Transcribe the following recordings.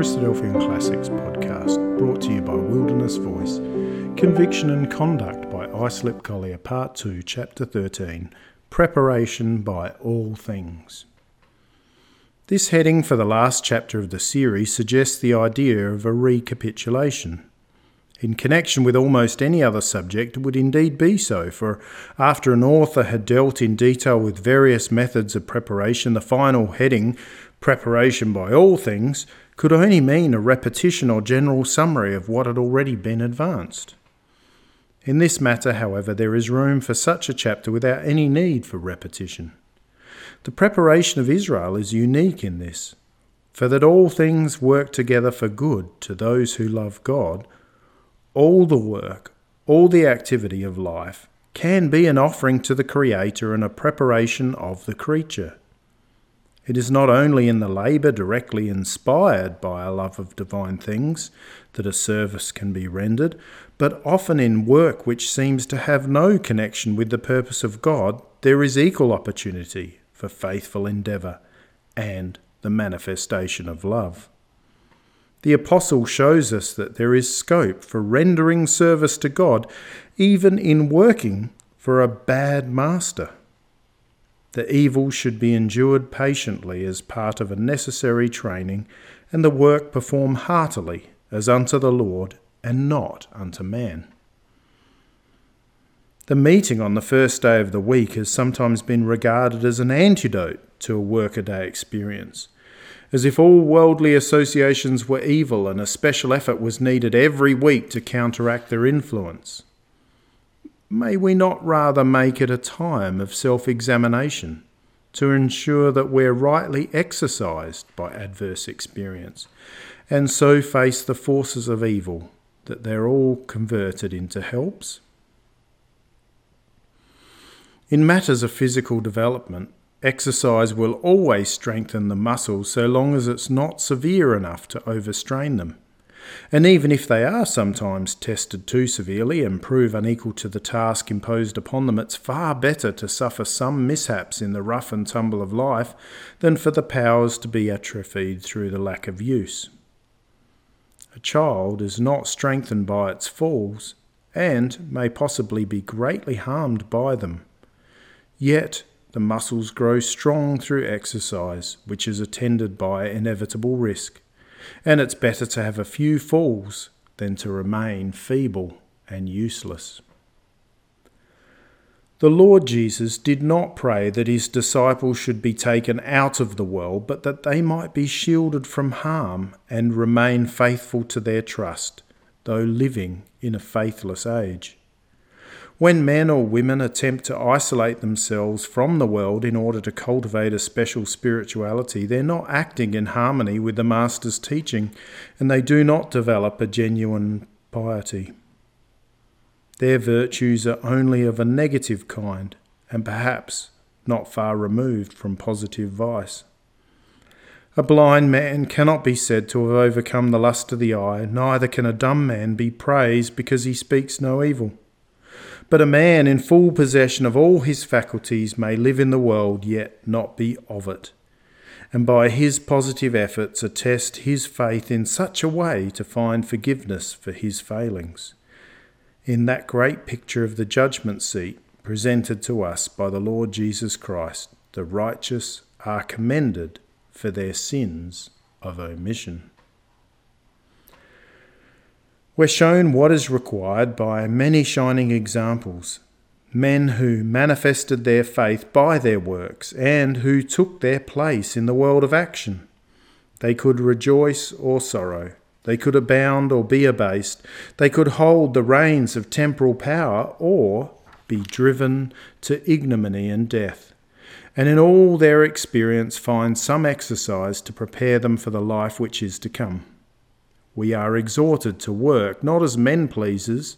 Christadelphian Classics podcast, brought to you by Wilderness Voice Conviction and Conduct by Islip Collier, Part 2, Chapter 13 Preparation by All Things. This heading for the last chapter of the series suggests the idea of a recapitulation. In connection with almost any other subject, it would indeed be so, for after an author had dealt in detail with various methods of preparation, the final heading Preparation by all things could only mean a repetition or general summary of what had already been advanced. In this matter, however, there is room for such a chapter without any need for repetition. The preparation of Israel is unique in this, for that all things work together for good to those who love God, all the work, all the activity of life can be an offering to the Creator and a preparation of the creature. It is not only in the labour directly inspired by a love of divine things that a service can be rendered, but often in work which seems to have no connection with the purpose of God, there is equal opportunity for faithful endeavour and the manifestation of love. The Apostle shows us that there is scope for rendering service to God even in working for a bad master. The evil should be endured patiently as part of a necessary training, and the work performed heartily as unto the Lord and not unto man. The meeting on the first day of the week has sometimes been regarded as an antidote to a workaday experience, as if all worldly associations were evil and a special effort was needed every week to counteract their influence may we not rather make it a time of self examination to ensure that we're rightly exercised by adverse experience and so face the forces of evil that they're all converted into helps? In matters of physical development, exercise will always strengthen the muscles so long as it's not severe enough to overstrain them. And even if they are sometimes tested too severely and prove unequal to the task imposed upon them, it's far better to suffer some mishaps in the rough and tumble of life than for the powers to be atrophied through the lack of use. A child is not strengthened by its falls and may possibly be greatly harmed by them. Yet the muscles grow strong through exercise, which is attended by inevitable risk and it's better to have a few falls than to remain feeble and useless. The Lord Jesus did not pray that his disciples should be taken out of the world, but that they might be shielded from harm and remain faithful to their trust, though living in a faithless age. When men or women attempt to isolate themselves from the world in order to cultivate a special spirituality, they're not acting in harmony with the Master's teaching, and they do not develop a genuine piety. Their virtues are only of a negative kind, and perhaps not far removed from positive vice. A blind man cannot be said to have overcome the lust of the eye, neither can a dumb man be praised because he speaks no evil. But a man in full possession of all his faculties may live in the world, yet not be of it, and by his positive efforts attest his faith in such a way to find forgiveness for his failings. In that great picture of the judgment seat presented to us by the Lord Jesus Christ, the righteous are commended for their sins of omission. We're shown what is required by many shining examples men who manifested their faith by their works and who took their place in the world of action. They could rejoice or sorrow. They could abound or be abased. They could hold the reins of temporal power or be driven to ignominy and death. And in all their experience, find some exercise to prepare them for the life which is to come we are exhorted to work not as men pleasers,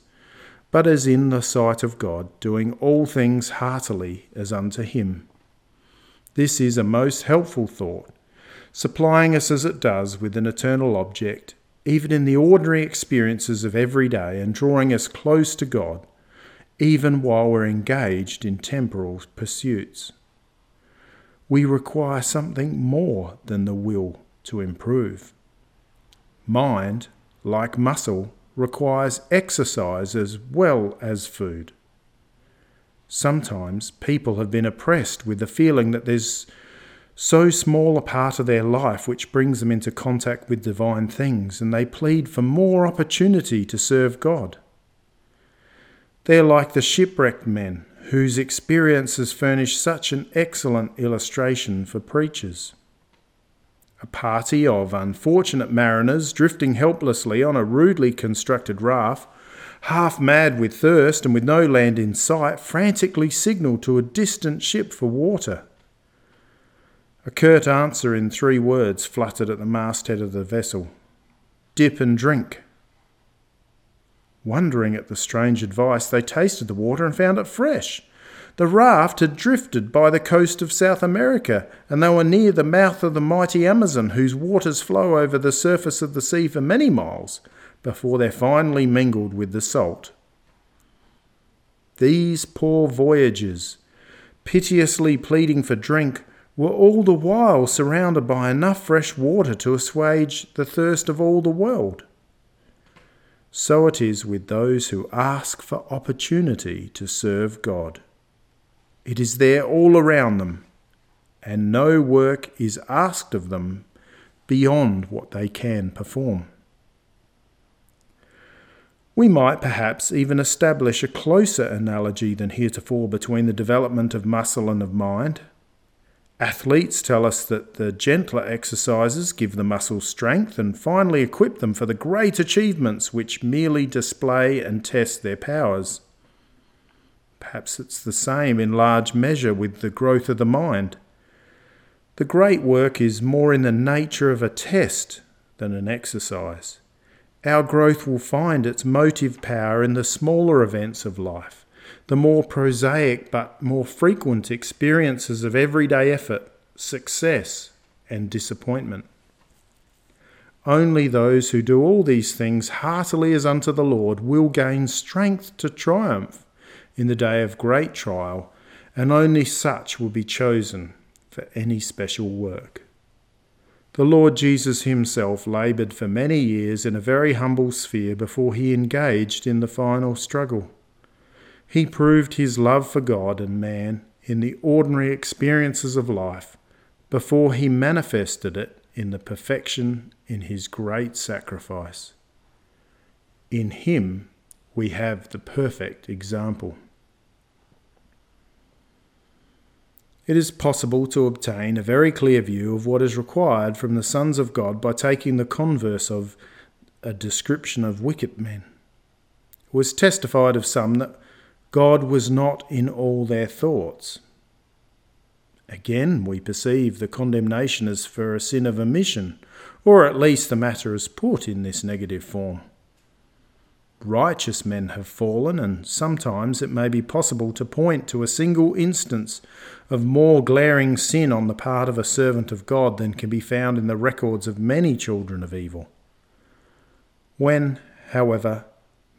but as in the sight of God, doing all things heartily as unto Him. This is a most helpful thought, supplying us as it does with an eternal object, even in the ordinary experiences of every day, and drawing us close to God, even while we're engaged in temporal pursuits. We require something more than the will to improve. Mind, like muscle, requires exercise as well as food. Sometimes people have been oppressed with the feeling that there's so small a part of their life which brings them into contact with divine things, and they plead for more opportunity to serve God. They're like the shipwrecked men whose experiences furnish such an excellent illustration for preachers. A party of unfortunate mariners drifting helplessly on a rudely constructed raft, half mad with thirst and with no land in sight, frantically signalled to a distant ship for water. A curt answer in three words fluttered at the masthead of the vessel Dip and drink. Wondering at the strange advice, they tasted the water and found it fresh. The raft had drifted by the coast of South America, and they were near the mouth of the mighty Amazon, whose waters flow over the surface of the sea for many miles before they're finally mingled with the salt. These poor voyagers, piteously pleading for drink, were all the while surrounded by enough fresh water to assuage the thirst of all the world. So it is with those who ask for opportunity to serve God. It is there all around them, and no work is asked of them beyond what they can perform. We might perhaps even establish a closer analogy than heretofore between the development of muscle and of mind. Athletes tell us that the gentler exercises give the muscles strength and finally equip them for the great achievements which merely display and test their powers. Perhaps it's the same in large measure with the growth of the mind. The great work is more in the nature of a test than an exercise. Our growth will find its motive power in the smaller events of life the more prosaic but more frequent experiences of everyday effort, success, and disappointment. Only those who do all these things heartily as unto the Lord will gain strength to triumph in the day of great trial, and only such will be chosen for any special work. The Lord Jesus himself laboured for many years in a very humble sphere before he engaged in the final struggle. He proved his love for God and man in the ordinary experiences of life before he manifested it in the perfection in his great sacrifice. In him we have the perfect example. It is possible to obtain a very clear view of what is required from the sons of God by taking the converse of a description of wicked men. It was testified of some that God was not in all their thoughts. Again, we perceive the condemnation as for a sin of omission, or at least the matter is put in this negative form. Righteous men have fallen, and sometimes it may be possible to point to a single instance of more glaring sin on the part of a servant of God than can be found in the records of many children of evil. When, however,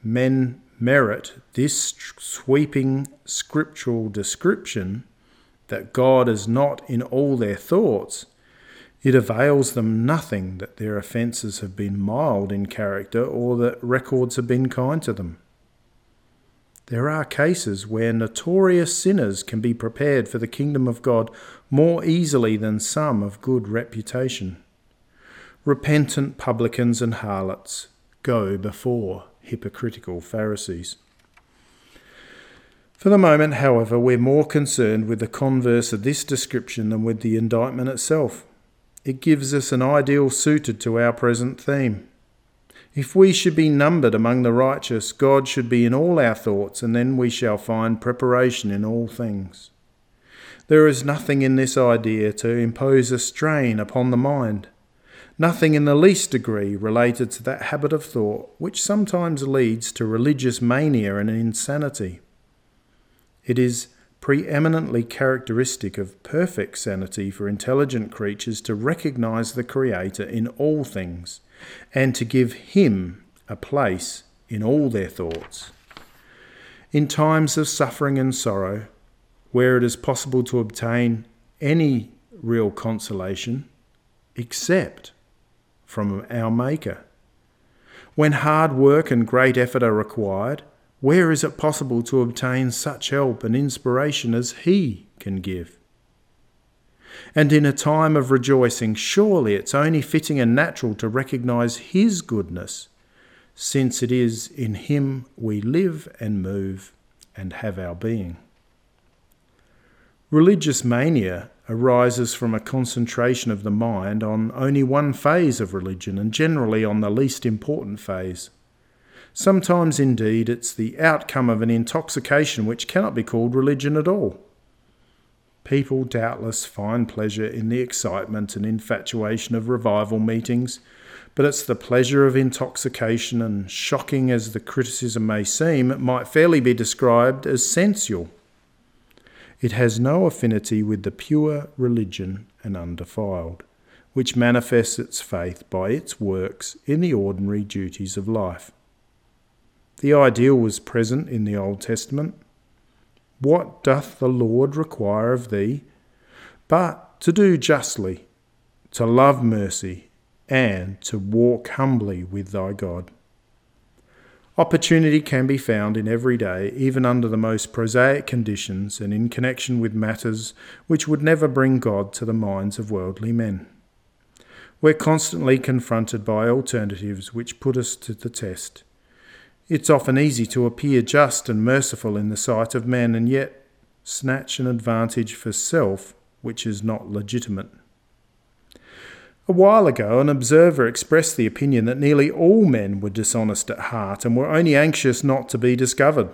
men merit this sweeping scriptural description that God is not in all their thoughts, it avails them nothing that their offences have been mild in character or that records have been kind to them. There are cases where notorious sinners can be prepared for the kingdom of God more easily than some of good reputation. Repentant publicans and harlots go before hypocritical Pharisees. For the moment, however, we're more concerned with the converse of this description than with the indictment itself. It gives us an ideal suited to our present theme. If we should be numbered among the righteous, God should be in all our thoughts, and then we shall find preparation in all things. There is nothing in this idea to impose a strain upon the mind nothing in the least degree related to that habit of thought which sometimes leads to religious mania and insanity. It is preeminently characteristic of perfect sanity for intelligent creatures to recognize the Creator in all things and to give Him a place in all their thoughts. In times of suffering and sorrow, where it is possible to obtain any real consolation, except from our Maker When hard work and great effort are required, where is it possible to obtain such help and inspiration as He can give? And in a time of rejoicing, surely it's only fitting and natural to recognise His goodness, since it is in Him we live and move and have our being. Religious mania arises from a concentration of the mind on only one phase of religion and generally on the least important phase. Sometimes, indeed, it's the outcome of an intoxication which cannot be called religion at all. People doubtless find pleasure in the excitement and infatuation of revival meetings, but it's the pleasure of intoxication, and shocking as the criticism may seem, it might fairly be described as sensual. It has no affinity with the pure religion and undefiled, which manifests its faith by its works in the ordinary duties of life. The ideal was present in the Old Testament. What doth the Lord require of thee? But to do justly, to love mercy, and to walk humbly with thy God. Opportunity can be found in every day, even under the most prosaic conditions and in connection with matters which would never bring God to the minds of worldly men. We're constantly confronted by alternatives which put us to the test. It's often easy to appear just and merciful in the sight of men and yet snatch an advantage for self which is not legitimate. A while ago, an observer expressed the opinion that nearly all men were dishonest at heart and were only anxious not to be discovered.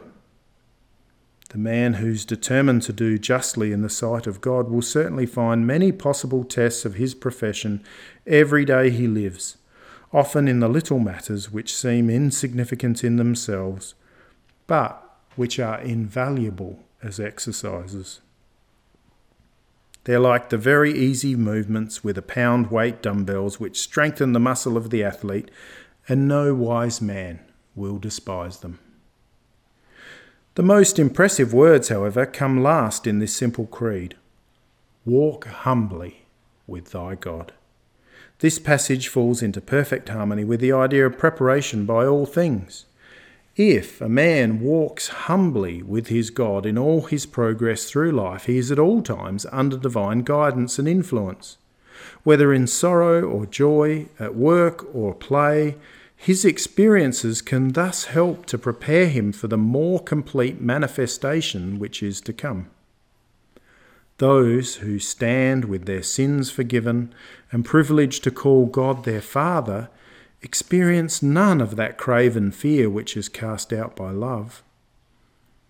The man who's determined to do justly in the sight of God will certainly find many possible tests of his profession every day he lives, often in the little matters which seem insignificant in themselves, but which are invaluable as exercises. They're like the very easy movements with a pound weight dumbbells which strengthen the muscle of the athlete, and no wise man will despise them. The most impressive words, however, come last in this simple creed Walk humbly with thy God. This passage falls into perfect harmony with the idea of preparation by all things. If a man walks humbly with his God in all his progress through life, he is at all times under divine guidance and influence. Whether in sorrow or joy, at work or play, his experiences can thus help to prepare him for the more complete manifestation which is to come. Those who stand with their sins forgiven and privileged to call God their Father experience none of that craven fear which is cast out by love.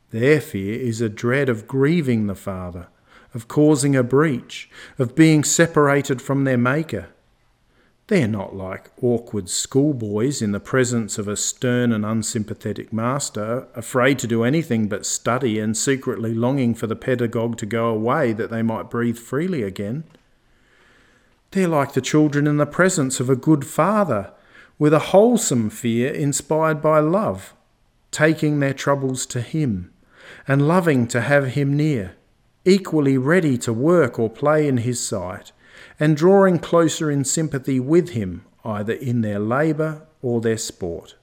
Their fear is a dread of grieving the Father, of causing a breach, of being separated from their Maker. They're not like awkward schoolboys in the presence of a stern and unsympathetic master, afraid to do anything but study and secretly longing for the pedagogue to go away that they might breathe freely again. They're like the children in the presence of a good father, with a wholesome fear inspired by love, taking their troubles to Him and loving to have Him near, equally ready to work or play in His sight, and drawing closer in sympathy with Him either in their labour or their sport.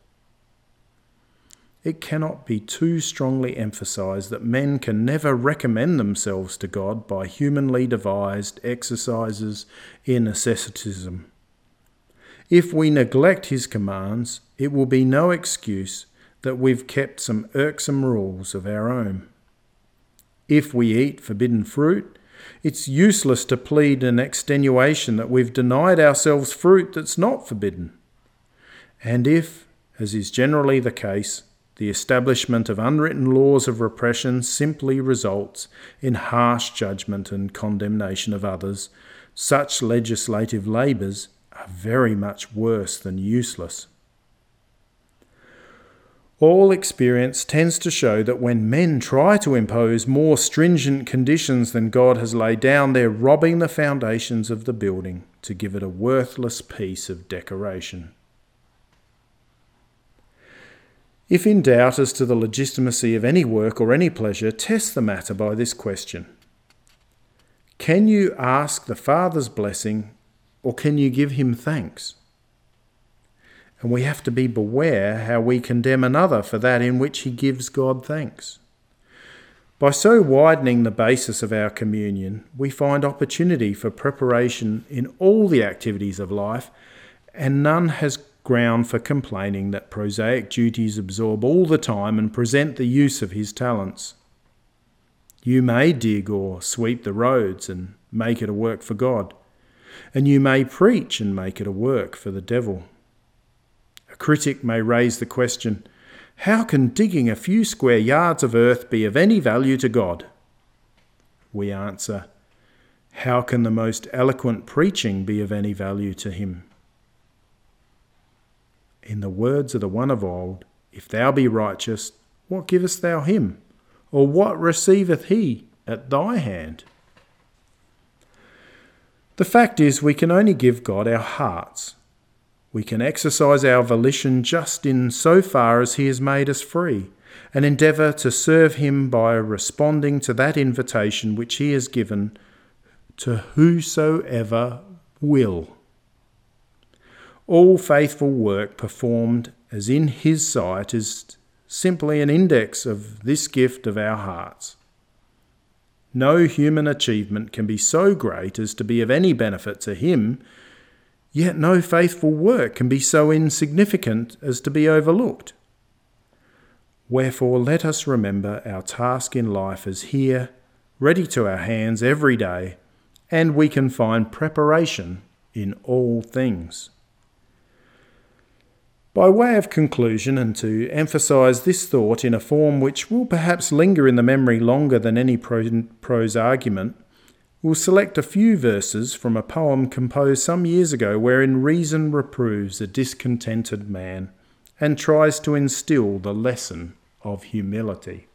It cannot be too strongly emphasized that men can never recommend themselves to God by humanly devised exercises in asceticism. If we neglect his commands, it will be no excuse that we've kept some irksome rules of our own. If we eat forbidden fruit, it's useless to plead an extenuation that we've denied ourselves fruit that's not forbidden. And if, as is generally the case, the establishment of unwritten laws of repression simply results in harsh judgment and condemnation of others, such legislative labours are very much worse than useless. All experience tends to show that when men try to impose more stringent conditions than God has laid down, they're robbing the foundations of the building to give it a worthless piece of decoration. If in doubt as to the legitimacy of any work or any pleasure, test the matter by this question Can you ask the Father's blessing or can you give him thanks? And we have to be beware how we condemn another for that in which he gives God thanks. By so widening the basis of our communion, we find opportunity for preparation in all the activities of life, and none has ground for complaining that prosaic duties absorb all the time and present the use of his talents. You may dig or sweep the roads and make it a work for God, and you may preach and make it a work for the devil. Critic may raise the question how can digging a few square yards of earth be of any value to God? We answer, How can the most eloquent preaching be of any value to him? In the words of the one of old, If thou be righteous, what givest thou him? Or what receiveth he at thy hand? The fact is, we can only give God our hearts we can exercise our volition just in so far as He has made us free, and endeavour to serve Him by responding to that invitation which He has given to whosoever will. All faithful work performed as in His sight is simply an index of this gift of our hearts. No human achievement can be so great as to be of any benefit to Him Yet no faithful work can be so insignificant as to be overlooked. Wherefore, let us remember our task in life is here, ready to our hands every day, and we can find preparation in all things. By way of conclusion, and to emphasize this thought in a form which will perhaps linger in the memory longer than any prose argument, We'll select a few verses from a poem composed some years ago wherein reason reproves a discontented man and tries to instill the lesson of humility.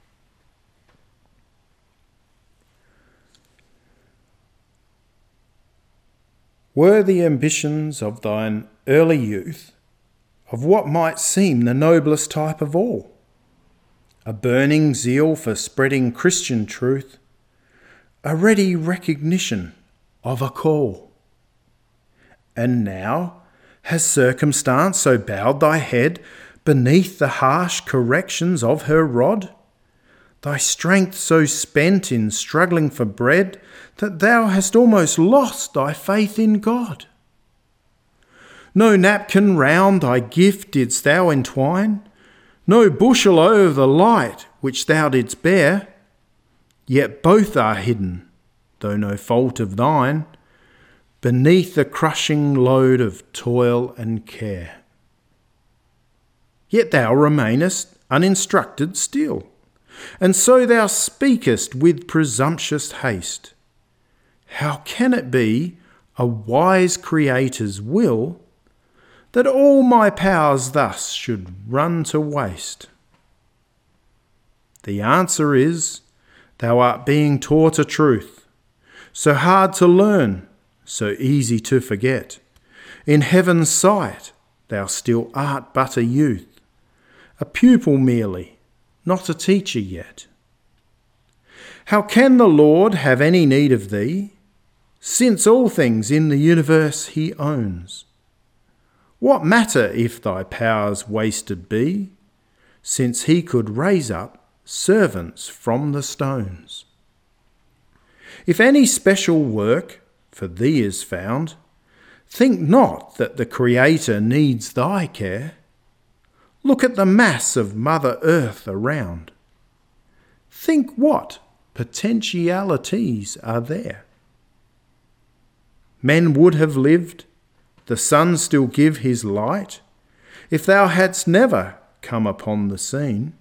Were the ambitions of thine early youth of what might seem the noblest type of all? A burning zeal for spreading Christian truth, a ready recognition of a call. And now has circumstance so bowed thy head beneath the harsh corrections of her rod? Thy strength so spent in struggling for bread that thou hast almost lost thy faith in God? No napkin round thy gift didst thou entwine, no bushel o'er the light which thou didst bear. Yet both are hidden, though no fault of thine, beneath the crushing load of toil and care. Yet thou remainest uninstructed still, and so thou speakest with presumptuous haste. How can it be a wise Creator's will that all my powers thus should run to waste? The answer is Thou art being taught a truth, so hard to learn, so easy to forget. In heaven's sight, thou still art but a youth, a pupil merely, not a teacher yet. How can the Lord have any need of thee, since all things in the universe he owns? What matter if thy powers wasted be, since he could raise up servants from the stones. If any special work for thee is found, think not that the Creator needs thy care. Look at the mass of Mother Earth around. Think what potentialities are there. Men would have lived, the sun still give his light, if thou hadst never come upon the scene.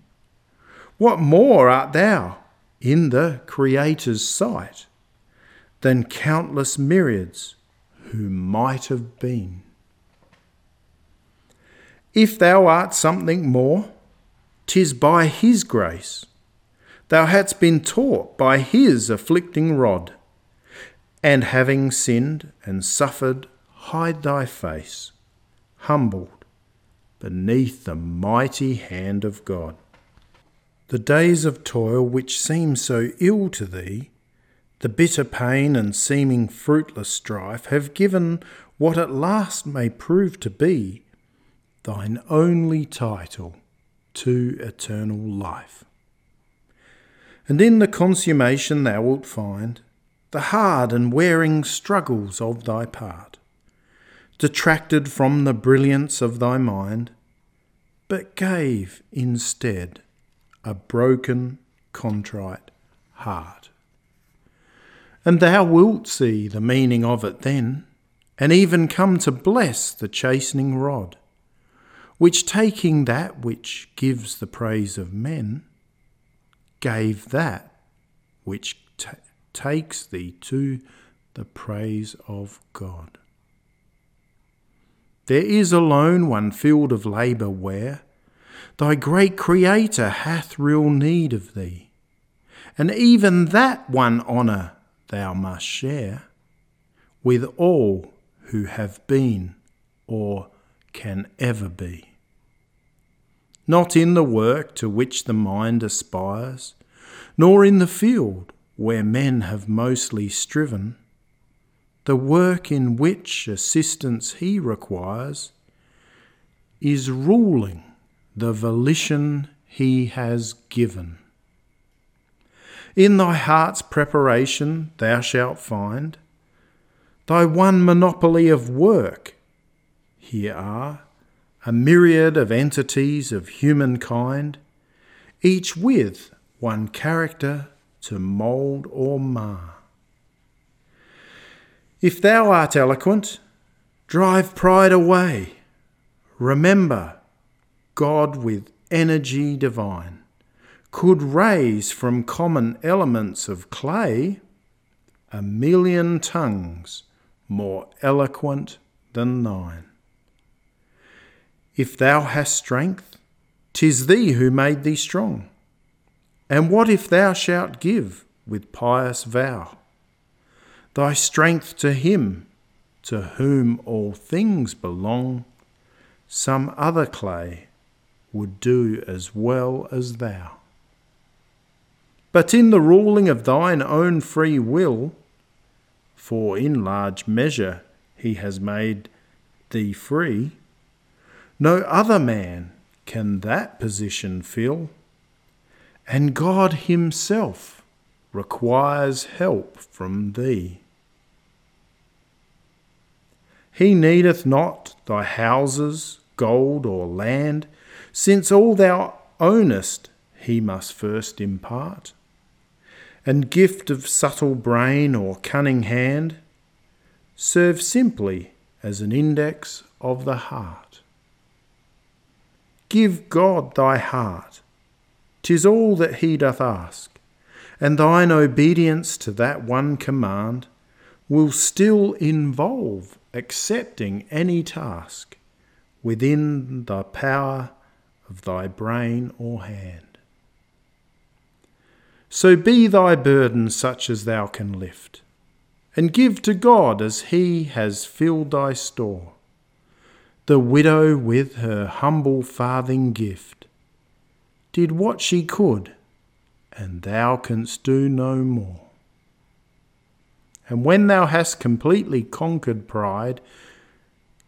What more art thou in the Creator's sight than countless myriads who might have been? If thou art something more, tis by His grace. Thou hadst been taught by His afflicting rod, and having sinned and suffered, hide thy face, humbled beneath the mighty hand of God. The days of toil which seem so ill to thee, the bitter pain and seeming fruitless strife, have given what at last may prove to be thine only title to eternal life. And in the consummation thou wilt find the hard and wearing struggles of thy part, detracted from the brilliance of thy mind, but gave instead a broken, contrite heart. And thou wilt see the meaning of it then, and even come to bless the chastening rod, which taking that which gives the praise of men, gave that which t- takes thee to the praise of God. There is alone one field of labour where thy great Creator hath real need of thee, and even that one honour thou must share with all who have been or can ever be. Not in the work to which the mind aspires, nor in the field where men have mostly striven, the work in which assistance he requires is ruling the volition he has given. In thy heart's preparation thou shalt find thy one monopoly of work. Here are a myriad of entities of humankind, each with one character to mould or mar. If thou art eloquent, drive pride away. Remember, God with energy divine could raise from common elements of clay a million tongues more eloquent than thine. If thou hast strength, tis thee who made thee strong. And what if thou shalt give with pious vow thy strength to him to whom all things belong? Some other clay would do as well as thou. But in the ruling of thine own free will, for in large measure he has made thee free. No other man can that position fill, and God Himself requires help from thee. He needeth not thy houses, gold, or land, since all thou ownest he must first impart and gift of subtle brain or cunning hand, serve simply as an index of the heart. Give God thy heart, tis all that he doth ask, and thine obedience to that one command will still involve accepting any task within the power of thy brain or hand. So be thy burden such as thou can lift, and give to God as he has filled thy store. The widow with her humble farthing gift did what she could, and thou canst do no more. And when thou hast completely conquered pride,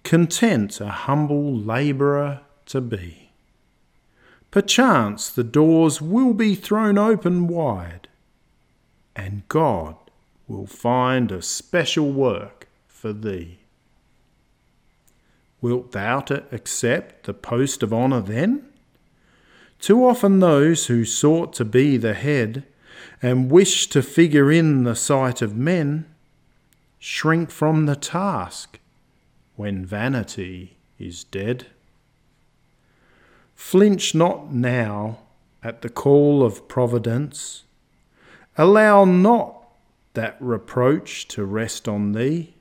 content a humble labourer to be. Perchance the doors will be thrown open wide, and God will find a special work for thee. Wilt thou to accept the post of honour then? Too often those who sought to be the head and wish to figure in the sight of men shrink from the task when vanity is dead. Flinch not now at the call of providence. Allow not that reproach to rest on thee,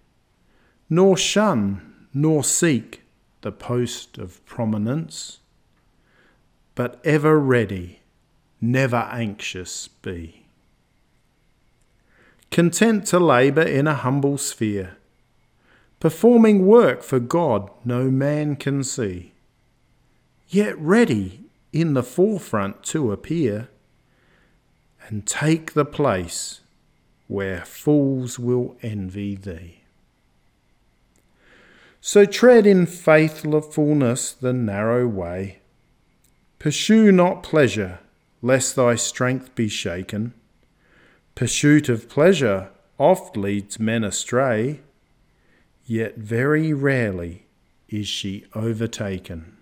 nor shun nor seek the post of prominence, but ever ready, never anxious be. Content to labour in a humble sphere, performing work for God no man can see yet ready in the forefront to appear and take the place where fools will envy thee. So tread in faithfulness the narrow way. Pursue not pleasure, lest thy strength be shaken. Pursuit of pleasure oft leads men astray, yet very rarely is she overtaken.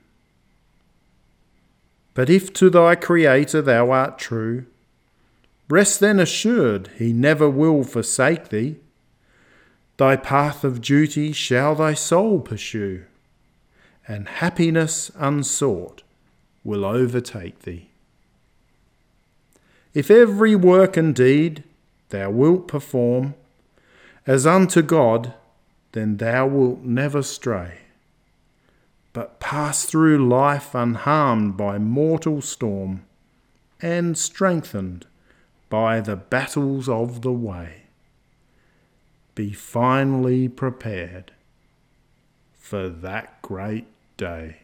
But if to thy Creator thou art true, rest then assured he never will forsake thee. Thy path of duty shall thy soul pursue, and happiness unsought will overtake thee. If every work and deed thou wilt perform as unto God, then thou wilt never stray, but pass through life unharmed by mortal storm and strengthened by the battles of the way be finally prepared for that great day.